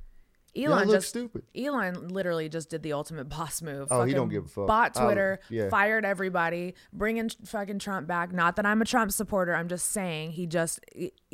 Elon just stupid. Elon literally just did the ultimate boss move. Oh, he don't give a fuck. Bought Twitter, yeah. fired everybody, bringing fucking Trump back. Not that I'm a Trump supporter. I'm just saying he just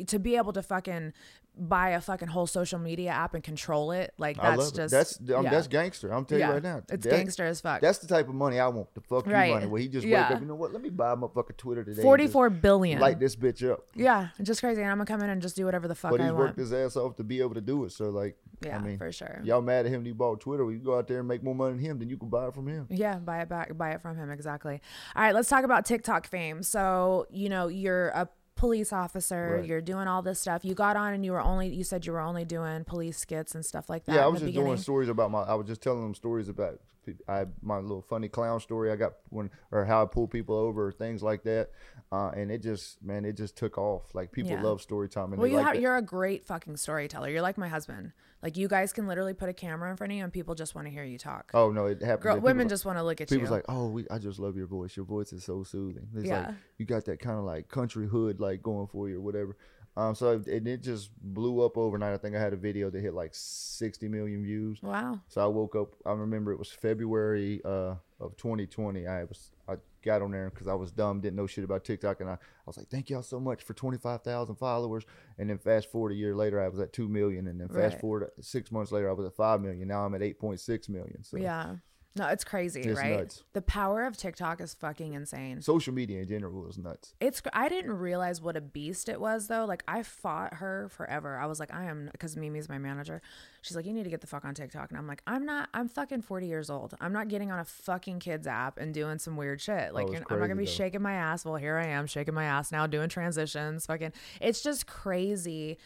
to be able to fucking buy a fucking whole social media app and control it. Like I that's just. That's um, yeah. that's gangster. I'm telling Yeah. you right now. It's That- gangster as fuck. That's the type of money I want. The fuck you Right. money where he just Yeah. wake up. You know what? Let me buy a fucking Twitter today. Forty-four billion. Light this bitch up. yeah, just crazy. And I'm gonna come in and just do whatever the fuck But I he's want. worked his ass off to be able to do it. So like, Yeah, I mean, for sure. Y'all mad at him? that He bought Twitter. Well, you go out there and make more money than him, then you can buy it from him. Yeah, buy it back, buy it from him. Exactly. All right, let's talk about TikTok fame. So, you know, you're a police officer, Right. you're doing all this stuff. You got on and you were only, you said you were only doing police skits and stuff like that. yeah, I was just doing stories about my. I was just telling them stories about I my little funny clown story I got when or how I pull people over or things like that. Uh, and it just man, it just took off. Like people Yeah. love story time and Well, you like have, you're a great fucking storyteller. You're like my husband. Like you guys can literally put a camera in front of you and people just want to hear you talk. Oh no, it happened. Girl, women people- just want to look at People's you. People's like, oh, we, I just love your voice. Your voice is so soothing. It's Yeah. like you got that kind of like country hood like going for you or whatever. Um, so it, and it just blew up overnight. I think I had a video that hit like 60 million views. wow. So I woke up. I remember it was February uh, of 2020. I was I got on there because I was dumb, didn't know shit about TikTok, and I, I was like, "Thank y'all so much for 25,000 followers." And then fast forward a year later, I was at two million, and then fast Right. forward six months later, I was at five million. Now I'm at 8.6 million. So Yeah. No, it's crazy, It's right? nuts. The power of TikTok is fucking insane. social media in general is nuts. It's I didn't realize what a beast it was though. Like I fought her forever. I was like, I am because Mimi's my manager. She's like, you need to get the fuck on TikTok, and I'm like, I'm not. I'm fucking 40 years old. I'm not getting on a fucking kids app and doing some weird shit. Oh, like it's you're- I'm not gonna be though. shaking my ass. Well, here I am shaking my ass now, doing transitions. Fucking, it's just crazy.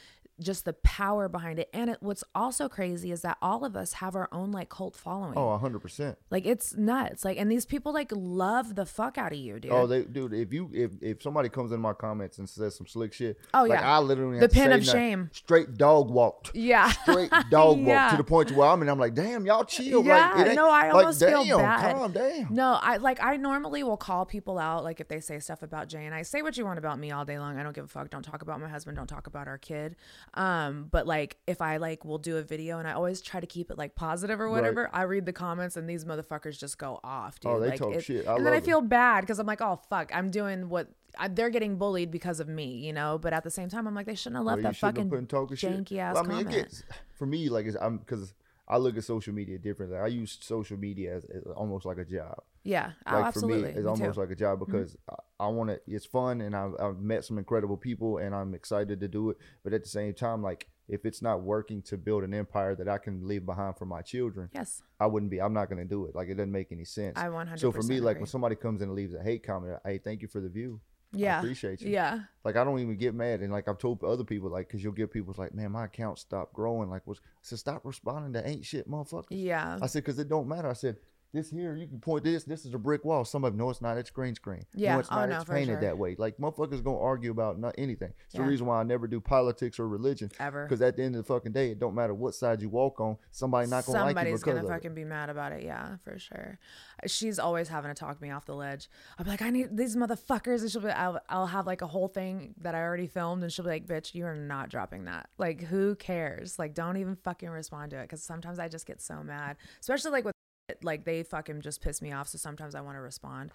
Just the power behind it, and it, what's also crazy is that all of us have our own like cult following. Oh, 100 percent. Like it's nuts. Like, and these people like love the fuck out of you, dude. Oh, they dude. If you if if somebody comes in my comments and says some slick shit, Oh, like, yeah. I literally The have to pin say of shame. Straight dog walked. Yeah. Straight dog walk Yeah. to the point where I'm and I'm like, damn, y'all chill. Yeah, like, no, I like, almost damn, feel bad. Calm down. No, I like I normally will call people out like if they say stuff about Jay and I say what you want about me all day long. I don't give a fuck. Don't talk about my husband. Don't talk about our kid. Um, but like if I like will do a video and I always try to keep it like positive or whatever, I read the comments and these motherfuckers just go off, dude. Oh, they like, talk it- shit. I and then I it. feel bad because I'm like, oh fuck, I'm doing what I, they're getting bullied because of me, you know. But at the same time, I'm like, they shouldn't have left that fucking put talking shit. janky ass Well, I mean, comment. it gets for me like it's, I'm because I look at social media differently. I use social media as, as almost like a job. yeah, oh, like absolutely. for me, it's Me almost too. Mm-hmm. like a job because I, I want to. It's fun, and I've, I've met some incredible people, and I'm excited to do it. But at the same time, like if it's not working to build an empire that I can leave behind for my children, yes. I wouldn't be. I'm not going to do it. Like it doesn't make any sense. I 100% So for me, like when somebody comes in and leaves a hate comment, hey, thank you for the view. I Yeah. appreciate you. Yeah. Like I don't even get mad, and like I've told other people, like, cause you'll get people's like, man, my account stopped growing. Like, was I said, stop responding to ain't shit, motherfuckers. Yeah. I said, cause it don't matter. I said, this here, you can point this. This is a brick wall. Some of them, no, it's not. It's green screen. Yeah. No, it's Oh, not. no, it's painted sure. that way. Like motherfuckers gonna argue about not anything. It's Yeah. the reason why I never do politics or religion. Ever. Because at the end of the fucking day, it don't matter what side you walk on. Somebody not gonna like you Somebody's because gonna of it. fucking be mad about it. Yeah, for sure. She's always having to talk me off the ledge. I'll be like, I need these motherfuckers, and she'll be, I'll, I'll have like a whole thing that I already filmed, and she'll be like, bitch, you are not dropping that. Like, who cares? Like, don't even fucking respond to it, because sometimes I just get so mad, especially like with like they fucking just piss me off. So sometimes I want to respond,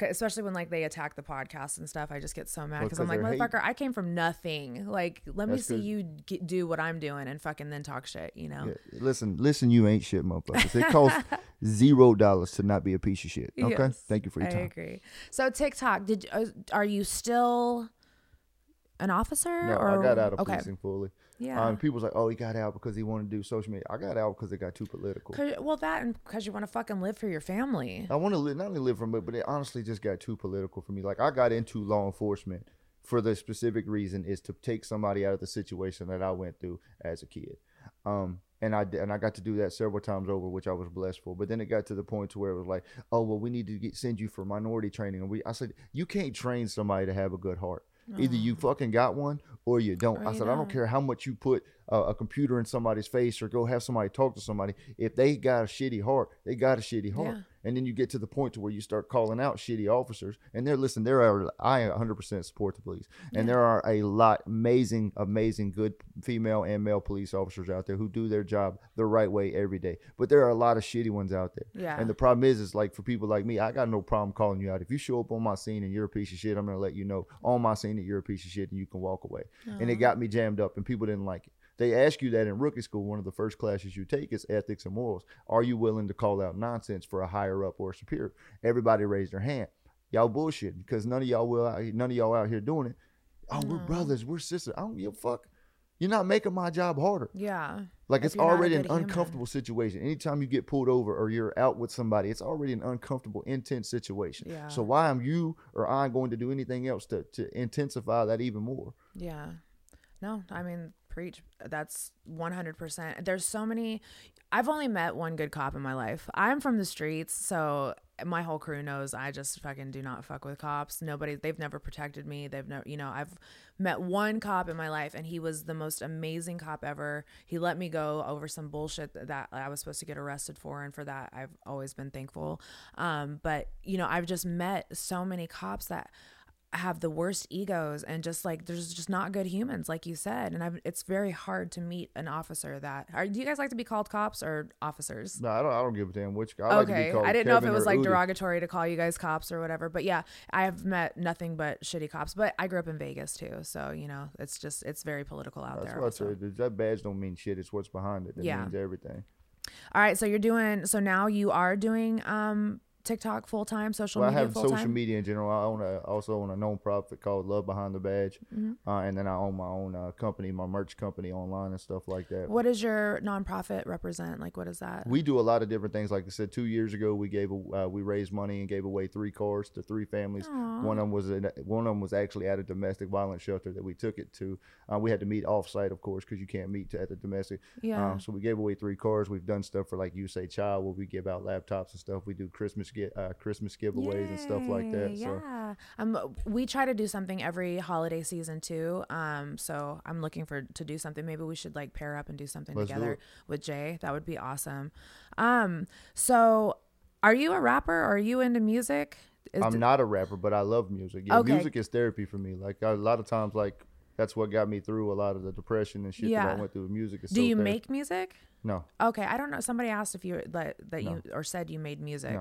especially when like they attack the podcast and stuff. I just get so mad Well, because I'm like, they're hate- motherfucker, I came from nothing. Like, let me see you get, do what I'm doing and fucking then talk shit. You know? Yeah, listen, listen, you ain't shit, motherfuckers. It costs zero dollars to not be a piece of shit. Okay, Yes, thank you for your time. I agree. So TikTok, did uh, are you still an officer? No, or, I got out of okay. policing fully. Yeah. Um, people's like, oh, he got out because he wanted to do social media. I got out because it got too political. well, that and because you want to fucking live for your family. I want to live, not only live from it, but it honestly just got too political for me. Like I got into law enforcement for the specific reason is to take somebody out of the situation that I went through as a kid. Um, and I and I got to do that several times over, which I was blessed for. But then it got to the point to where it was like, oh well, we need to get, send you for minority training. And we, I said, you can't train somebody to have a good heart. Either you um, fucking got one or you don't. Or I you said, I don't don't. care how much you put uh, a computer in somebody's face or go have somebody talk to somebody. If they got a shitty heart, they got a shitty heart. Yeah. And then you get to the point to where you start calling out shitty officers. And they're listen, there are I 100% support the police. And there are a lot amazing, amazing, good female and male police officers out there who do their job the right way every day. But there are a lot of shitty ones out there. Yeah. And the problem is, is like for people like me, I got no problem calling you out. If you show up on my scene and you're a piece of shit, I'm gonna let you know on my scene that you're a piece of shit and you can walk away. And it got me jammed up, and people didn't like it. They ask you that in rookie school. One of the first classes you take is ethics and morals. Are you willing to call out nonsense for a higher up or a superior? Everybody raised their hand. Y'all bullshit because none of y'all will. out None of y'all out here doing it. Oh, we're uh-huh. brothers. We're sisters. I don't give a fuck. You're not making my job harder. Yeah. Like it's you're not a already an human. uncomfortable situation. Anytime you get pulled over or you're out with somebody, it's already an uncomfortable, intense situation. Yeah. So why am you or I going to do anything else to, to intensify that even more? Yeah. No, I mean, preach. That's 100%. There's so many. I've only met one good cop in my life. I'm from the streets, so my whole crew knows I just fucking do not fuck with cops. Nobody, they've never protected me. They've never, you know, I've met one cop in my life and he was the most amazing cop ever. He let me go over some bullshit that- I was supposed to get arrested for. And for that, I've always been thankful. Um, but, you know, I've just met so many cops that have the worst egos and just like there's just not good humans like you said and I've, it's very hard to meet an officer that are do you guys like to be called cops or officers No, I don't. I don't give a damn which. I like be okay called i didn't know if it was like Eudy. derogatory to call you guys cops or whatever but yeah i have met nothing but shitty cops but i grew up in vegas too so you know it's just it's very political out That's there what I said. That badge don't mean shit. It's what's behind it. That Yeah. means everything. all right so you're doing so now you are doing um tiktok full-time social media. Well, I have full-time social media in general. I own a, also own a non-profit called Love Behind the Badge, Mm-hmm. uh, and then I own my own uh, company, my merch company online and stuff like that. what does your nonprofit represent like what is that We do a lot of different things. Like I said, two years ago, we gave a, uh, we raised money and gave away three cars to three families. One of them was in, one of them was actually at a domestic violence shelter that we took it to. Uh, we had to meet off site, of course, because you can't meet at the domestic. Yeah. Um, so we gave away three cars. We've done stuff for like you say child, where we give out laptops and stuff. We do Christmas get uh, Christmas giveaways and stuff like that. So Yeah. Um, we try to do something every holiday season too. Um, so I'm looking for to do something. Maybe we should like pair up and do something Let's together it. with Jay. That would be awesome. Um, so are you a rapper? Or Are you into music? Is I'm th- not a rapper, but I love music. Yeah, Okay. music is therapy for me. Like a lot of times, like that's what got me through a lot of the depression and shit that I went through. Music is do so you therapy. make music? No. Okay, I don't know. Somebody asked if you that that you or said you made music.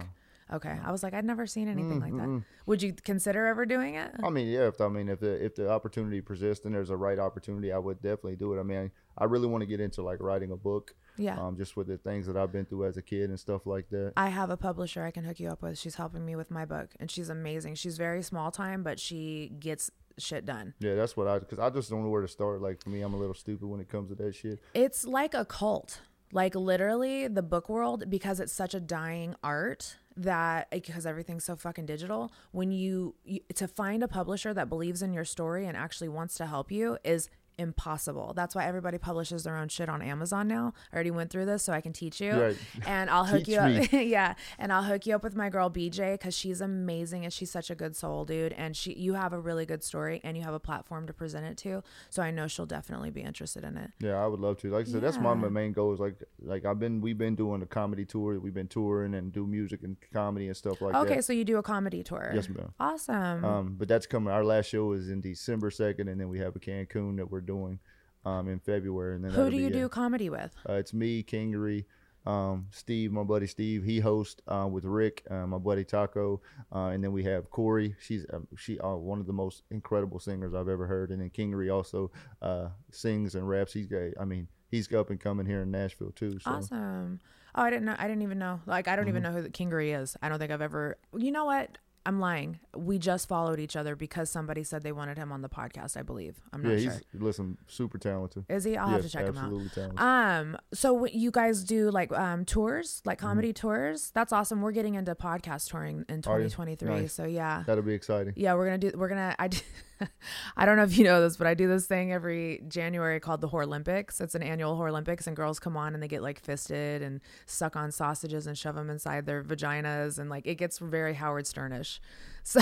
Okay, I was like, I'd never seen anything like that. Would you consider ever doing it? I mean, yeah. If I mean, if the if the opportunity persists and there's a right opportunity, I would definitely do it. I mean, I really want to get into like writing a book. Yeah. Um, just with the things that I've been through as a kid and stuff like that. I have a publisher I can hook you up with. She's helping me with my book, and she's amazing. She's very small time, but she gets shit done. Yeah, that's what I because I just don't know where to start. Like for me, I'm a little stupid when it comes to that shit. It's like a cult. Like literally the book world because it's such a dying art that because everything's so fucking digital when you, you to find a publisher that believes in your story and actually wants to help you is impossible. That's why everybody publishes their own shit on Amazon now. I already went through this so I can teach you. Right. And I'll hook you up. yeah, and I'll hook you up with my girl BJ cuz she's amazing and she's such a good soul, dude, and she you have a really good story and you have a platform to present it to. So I know she'll definitely be interested in it. Yeah, I would love to. Like I said, that's my, my main goal. Is like like I've been we've been doing a comedy tour. We've been touring and do music and comedy and stuff like Okay, that. Okay, so you do a comedy tour. Yes, ma'am. Awesome. Um, but that's coming. Our last show is in December second, and then we have a Cancun that we're doing um, in February. And then Who do you it. do comedy with? Uh, it's me, Kingery, Um, Steve, my buddy Steve, he hosts uh, with Rick, uh, my buddy Taco, uh, and then we have Corey. She's um, she uh, one of the most incredible singers I've ever heard, and then Kingery also uh, sings and raps. He's great. I mean, he's up and coming here in Nashville too. So. Awesome. Oh, I didn't know. I didn't even know. Like, I don't even Mm-hmm. know who the Kingery is. I don't think I've ever. You know what? I'm lying. We just followed each other because somebody said they wanted him on the podcast. I believe. I'm not Yeah, sure. he's listen super talented. Is he? I'll have to check him out. absolutely talented. Um, so you guys do like um tours, like Mm-hmm. comedy tours? That's awesome. We're getting into podcast touring in 2023. Nice. So yeah. That'll be exciting. Yeah, we're gonna do. We're gonna. I. I don't know if you know this, but I do this thing every January called the Whore Olympics. It's an annual Whore Olympics, and girls come on and they get like fisted and suck on sausages and shove them inside their vaginas, and like it gets very Howard Sternish. So,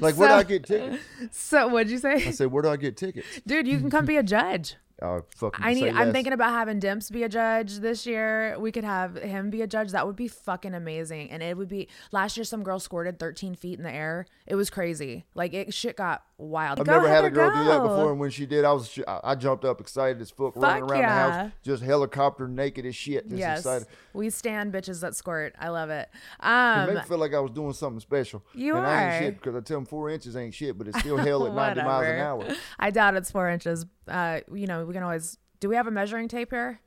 Like, where do I get tickets? so what'd you say? I say, said, where do I get tickets? dude? You can come be a judge. Oh, fucking. I need. I'm thinking about having Dimps be a judge this year. We could have him be a judge. That would be fucking amazing. And it would be. Last year, some girl squirted 13 feet in the air. It was crazy. Like it shit got wild. I've Go, never had a girl do that before, and when she did, I was sh- I I jumped up excited as fuck, running Fuck around the house, just helicopter naked as shit, just yes, excited. we stand bitches that squirt. I love it. It Um, made me feel like I was doing something special. You and I ain't are. shit because I tell them four inches ain't shit, but it's still hell at 90 miles an hour. I doubt it's four inches. Uh, you know, we can always. Do we have a measuring tape here?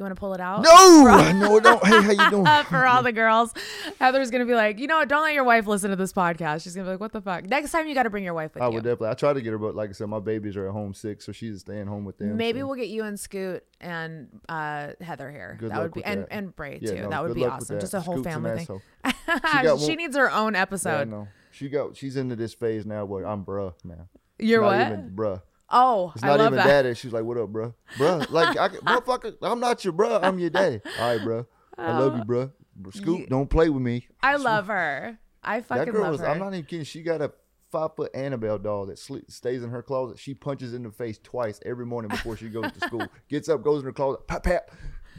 You want to pull it out? No, no, don't. Hey, how you doing? For all the girls. Heather's gonna be like, you know what? Don't let your wife listen to this podcast. She's gonna be like, what the fuck? Next time you got to bring your wife with I you. would definitely. I try to get her, but like I said, my babies are at home sick, so she's staying home with them. Maybe so. we'll get you and Scoot and uh, Heather here. Good that would be and that. and Bray Yeah, too. no, that would be awesome. Just a whole Scoot's family thing. she, one- needs her own Yeah, I episode. She got. She's into this phase now where I'm bruh now. You're Not what? Even bruh. Oh, It's not even that. daddy. She's like, "What up, bruh? Bruh, like, I, can- motherfucker, I'm not your bruh. I'm your daddy. All right, bruh. I love you, oh. bruh. Scoot, don't play with me. I love her. I fucking That girl love was. her. I'm not even kidding. She got a five foot Annabelle doll that sleep, stays in her closet. She punches in the face twice every morning before she goes to school. Gets up, goes in her closet, pap pap,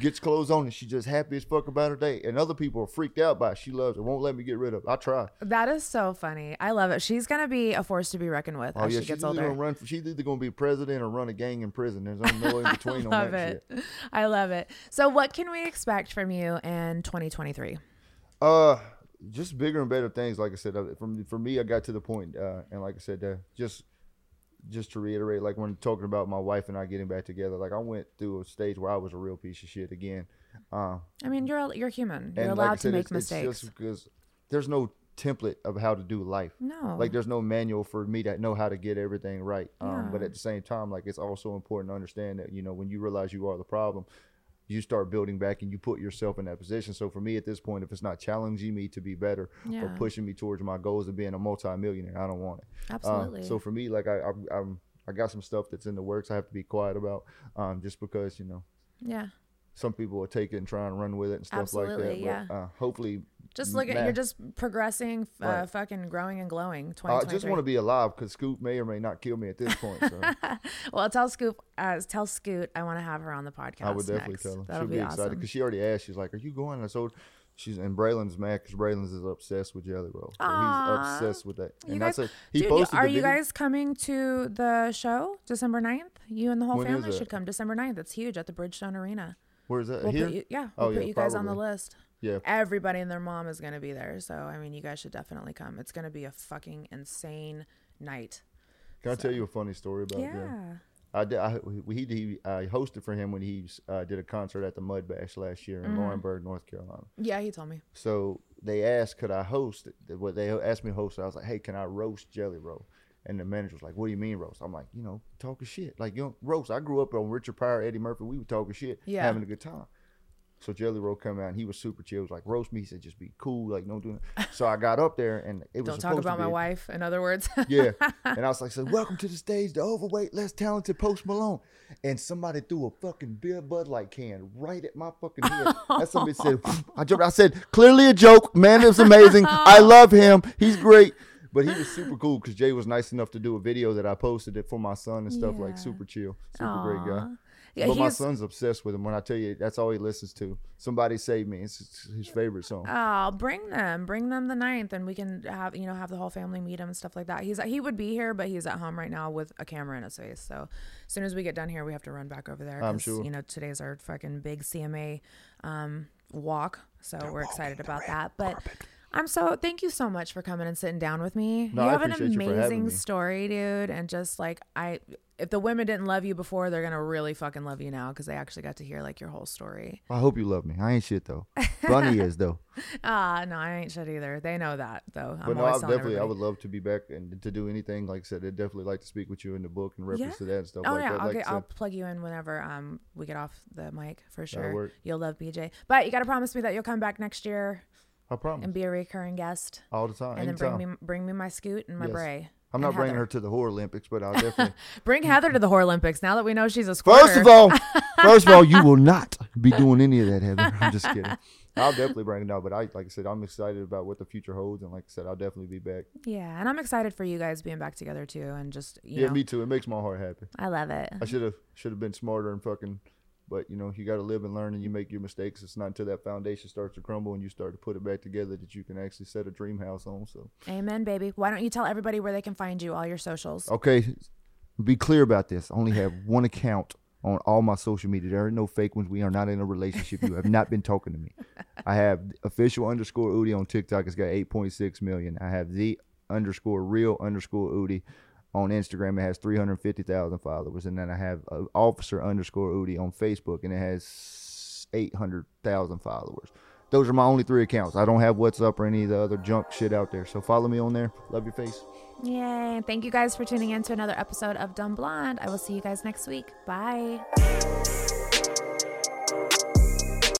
gets clothes on, and she just happy as fuck about her day. And other people are freaked out by it. She loves it. Won't let me get rid of it. I try. that is so funny. I love it. She's gonna be a force to be reckoned with Oh as yeah, she she's gets either older. gonna run. For, she's either gonna be president or run a gang in prison. There's no in between on that it. shit. I love it. So, what can we expect from you in 2023? Uh, just bigger and better things. Like I said, uh, from for me, I got to the point, uh, and like I said, uh, just just to reiterate, like when talking about my wife and I getting back together, like I went through a stage where I was a real piece of shit again. Uh, I mean, you're you're human. You're and allowed like I to said, make it's, mistakes. It's just because there's no template of how to do life. no, Like there's no manual for me to know how to get everything right. Um, but at the same time, like it's also important to understand that you know when you realize you are the problem, you start building back and you put yourself in that position. So for me at this point, if it's not challenging me to be better or pushing me towards my goals of being a multimillionaire, I don't want it. Uh, absolutely. so for me, like I, I'm, I'm, I got some stuff that's in the works. I have to be quiet about, um, just because you know yeah, some people will take it and try and run with it and stuff like that. But yeah. uh, hopefully, just look at nah. you're just progressing, uh, Right. fucking growing and glowing. I 2023. just want to be alive because Scoot may or may not kill me at this point. So. Well, tell Scoot, uh, tell Scoot, I want to have her on the podcast. I would definitely next. tell her. That'll She'll be, be, excited awesome. because she already asked. She's like, "Are you going?" And I told she's and Braylon's mad because Braylon's is obsessed with Jelly Roll. So Aw. he's obsessed with that. You And guys, that's a, he dude, posted are you guys coming to the show December 9th? You and the whole When family should come December 9th. It's huge at the Bridgestone Arena. Where is that? We'll Here? you, yeah, Oh, we'll put yeah, you guys on the list. Yeah. Everybody and their mom is going to be there. So, I mean, you guys should definitely come. It's going to be a fucking insane night. Can I tell you a funny story about yeah. that? I did. I, he, he I hosted for him when he uh, did a concert at the Mud Bash last year Mm-hmm. in Laurinburg, North Carolina. Yeah, he told me. So they asked, could I host? What they asked me to host. I was like, hey, can I roast Jelly Roll? And the manager was like, what do you mean roast? I'm like, you know, talking shit. Like, you know, roast. I grew up on Richard Pryor, Eddie Murphy. We were talking shit, Yeah. having a good time. So Jelly Roll come out and he was super chill. He was like, roast me. He said, just be cool. Like, don't do it. So I got up there and it was Don't talk about my wife, in other words. yeah. And I was like, so welcome to the stage, the overweight, less talented Post Malone. And somebody threw a fucking beer Bud Light can right at my fucking head. That somebody said, I jumped. I said, clearly a joke. Man, it was amazing. I love him. He's great. But he was super cool because Jay was nice enough to do a video that I posted it for my son and stuff Yeah. like super chill, super great guy. Aw. Yeah, but my son's obsessed with him. When I tell you, that's all he listens to. Somebody save me. It's it's his favorite song. Oh, bring them, bring them the ninth, and we can have you know have the whole family meet him and stuff like that. He's he would be here, but he's at home right now with a camera in his face. So as soon as we get done here, we have to run back over there. I'm 'cause, sure. You know, today's our fucking big CMA um, walk, so we're excited about that. But I'm so thank you so much for coming and sitting down with me. No, you I have an appreciate you for having amazing story, dude, and just like I. If the women didn't love you before, they're gonna really fucking love you now because they actually got to hear like your whole story. I hope you love me. I ain't shit though. Bunnie is though. Ah, no, I ain't shit either. They know that though. I'm But no, I definitely I would love to be back and to do anything. Like I said, I'd definitely like to speak with you in the book and reference to that and stuff Oh like yeah, that. I'll Like get, I'll plug you in whenever um we get off the mic for sure. You'll love BJ, but you got to promise me that you'll come back next year I promise. and be a recurring guest, all the time. and then bring me bring me my scoot and my Yes. bray. I'm not bringing her to the Whore Olympics, but I'll definitely. Bring Heather to the Whore Olympics now that we know she's a squirter. First of all, first of all, you will not be doing any of that, Heather. I'm just kidding. I'll definitely bring it out, but I, like I said, I'm excited about what the future holds, and like I said, I'll definitely be back. yeah, and I'm excited for you guys being back together too, and just you yeah, know, me too. It makes my heart happy. I love it. I should have should have been smarter and fucking, but you know, you got to live and learn, and you make your mistakes. It's not until that foundation starts to crumble and you start to put it back together that you can actually set a dream house on. So, Amen, baby. Why don't you tell everybody where they can find you, all your socials? okay, be clear about this. I only have one account on all my social media. There are no fake ones. We are not in a relationship. You have not been talking to me. I have official underscore Eudy on TikTok. It's got 8.6 million. I have the underscore real underscore Eudy on Instagram. It has 350,000 followers. And then I have uh, officer underscore Eudy on Facebook, and it has 800,000 followers. Those are my only three accounts. I don't have WhatsApp or any of the other junk shit out there. So follow me on there. Love your face. Yay. Thank you guys for tuning in to another episode of Dumb Blonde. I will see you guys next week. Bye.